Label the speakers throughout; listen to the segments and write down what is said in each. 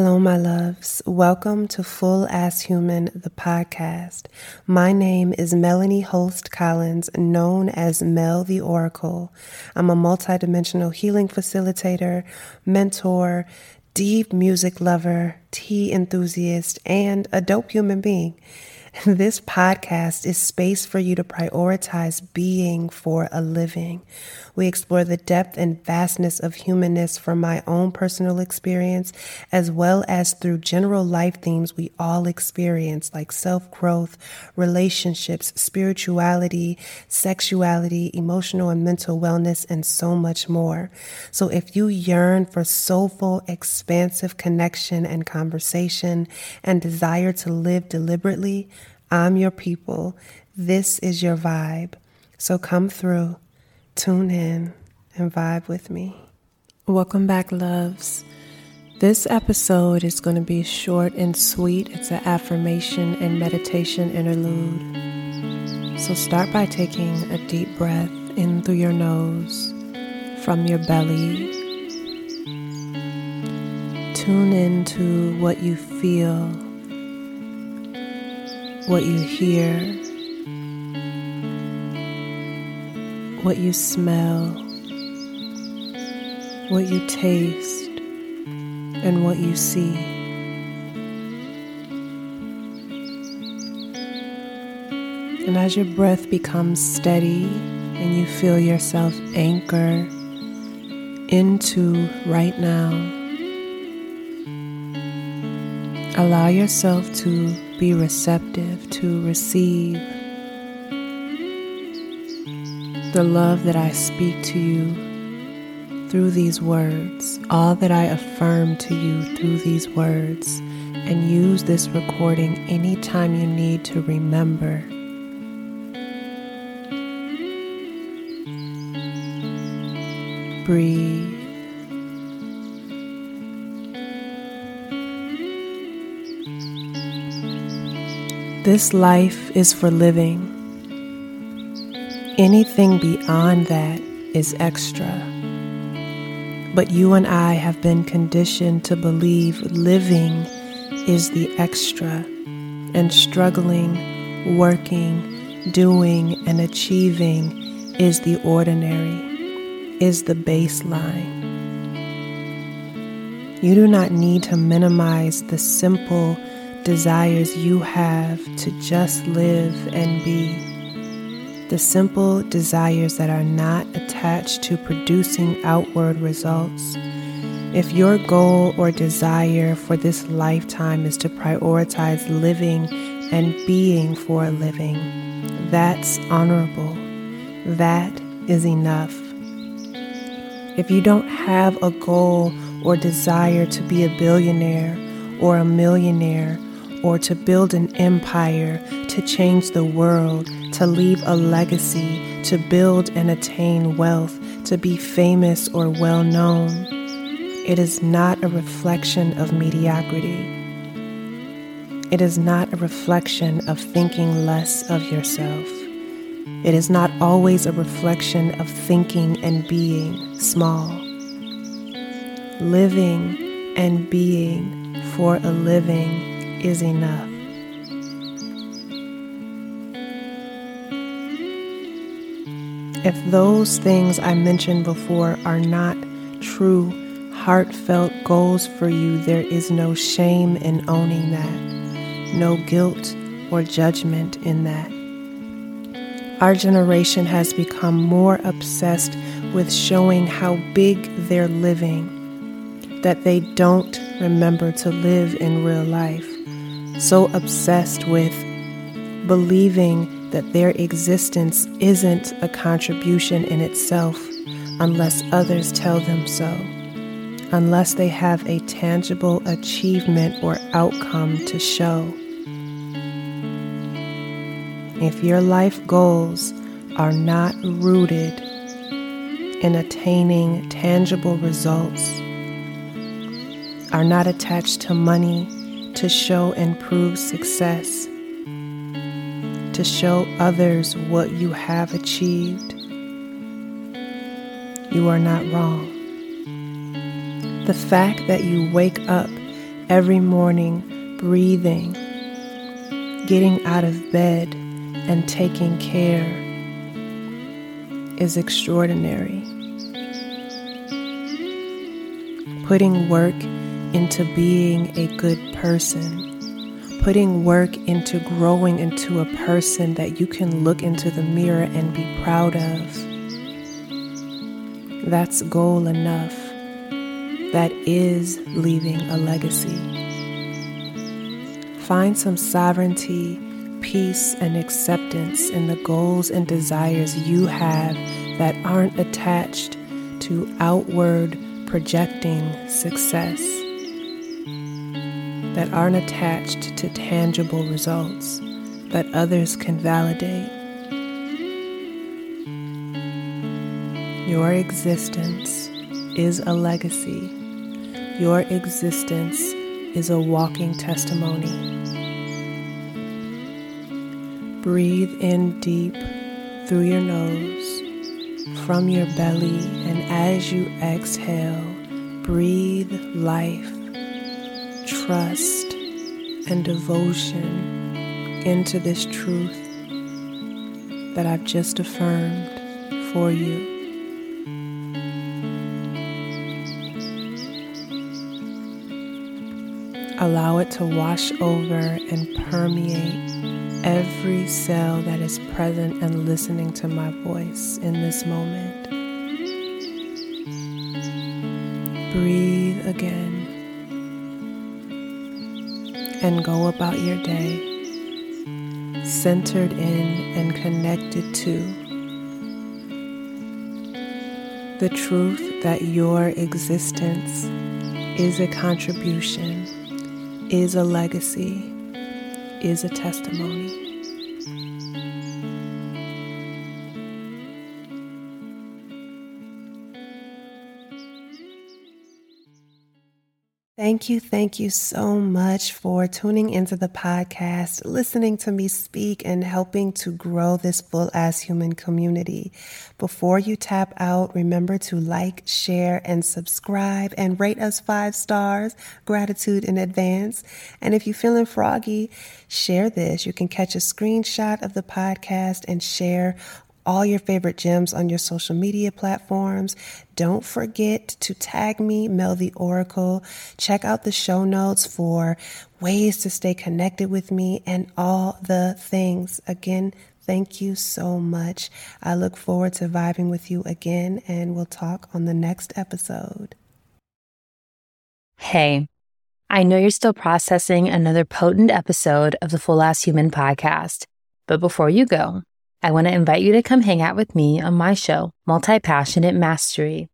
Speaker 1: Hello, my loves. Welcome to Full Ass Human, the podcast. My name is Melanie Holst Collins, known as Mel the Oracle. I'm a multidimensional healing facilitator, mentor, deep music lover, tea enthusiast, and a dope human being. This podcast is space for you to prioritize being for a living. We explore the depth and vastness of humanness from my own personal experience, as well as through general life themes we all experience, like self growth, relationships, spirituality, sexuality, emotional and mental wellness, and so much more. So if you yearn for soulful, expansive connection and conversation and desire to live deliberately, I'm your people. This is your vibe. So come through, tune in, and vibe with me. Welcome back, loves. This episode is going to be short and sweet. It's an affirmation and meditation interlude. So start by taking a deep breath in through your nose, from your belly. Tune into what you feel what you hear, what you smell, what you taste, and what you see. And as your breath becomes steady and you feel yourself anchor into right now, allow yourself to be receptive to receive the love that I speak to you through these words, all that I affirm to you through these words, and use this recording anytime you need to remember. Breathe. This life is for living. Anything beyond that is extra. But you and I have been conditioned to believe living is the extra, and struggling, working, doing, and achieving is the ordinary, is the baseline. You do not need to minimize the simple desires you have to just live and be. The simple desires that are not attached to producing outward results. If your goal or desire for this lifetime is to prioritize living and being for a living, that's honorable. That is enough. If you don't have a goal or desire to be a billionaire or a millionaire or to build an empire, to change the world, to leave a legacy, to build and attain wealth, to be famous or well known. It is not a reflection of mediocrity. It is not a reflection of thinking less of yourself. It is not always a reflection of thinking and being small. Living and being for a living is enough. If those things I mentioned before are not true, heartfelt goals for you, there is no shame in owning that, no guilt or judgment in that. Our generation has become more obsessed with showing how big they're living that they don't remember to live in real life so obsessed with believing that their existence isn't a contribution in itself unless others tell them so, unless they have a tangible achievement or outcome to show. If your life goals are not rooted in attaining tangible results, are not attached to money, to show and prove success, to show others what you have achieved, you are not wrong. The fact that you wake up every morning breathing, getting out of bed, and taking care is extraordinary. Putting work into being a good person, putting work into growing into a person that you can look into the mirror and be proud of. That's goal enough. That is leaving a legacy. Find some sovereignty, peace, and acceptance in the goals and desires you have that aren't attached to outward projecting success, that aren't attached to tangible results that others can validate. Your existence is a legacy. Your existence is a walking testimony. Breathe in deep through your nose, from your belly, and as you exhale, breathe life, trust, and devotion into this truth that I've just affirmed for you. Allow it to wash over and permeate every cell that is present and listening to my voice in this moment. Breathe again and go about your day centered in and connected to the truth that your existence is a contribution is a legacy, is a testimony. Thank you, thank you so much for tuning into the podcast, listening to me speak, and helping to grow this full ass human community. Before you tap out, remember to like, share, and subscribe and rate us five stars. Gratitude in advance. And if you're feeling froggy, share this. You can catch a screenshot of the podcast and share all your favorite gems on your social media platforms. Don't forget to tag me, Mel the Oracle. Check out the show notes for ways to stay connected with me and all the things. Again, thank you so much. I look forward to vibing with you again, and we'll talk on the next episode.
Speaker 2: Hey, I know you're still processing another potent episode of the Full Ass Human podcast, but before you go, I want to invite you to come hang out with me on my show, Multi Passionate Mastery.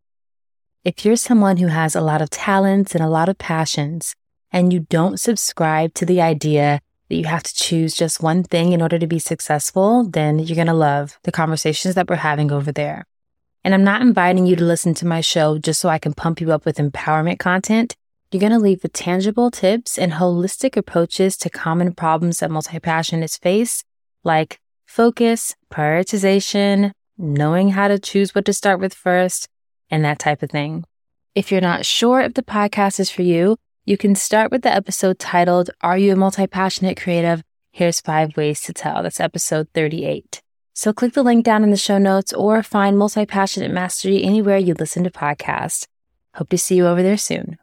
Speaker 2: If you're someone who has a lot of talents and a lot of passions, and you don't subscribe to the idea that you have to choose just one thing in order to be successful, then you're going to love the conversations that we're having over there. And I'm not inviting you to listen to my show just so I can pump you up with empowerment content. You're going to leave with tangible tips and holistic approaches to common problems that multi passionates face, like focus, prioritization, knowing how to choose what to start with first, and that type of thing. If you're not sure if the podcast is for you, you can start with the episode titled, Are You a Multi Passionate Creative? Here's five ways to tell. That's episode 38. So click the link down in the show notes or find Multi Passionate Mastery anywhere you listen to podcasts. Hope to see you over there soon.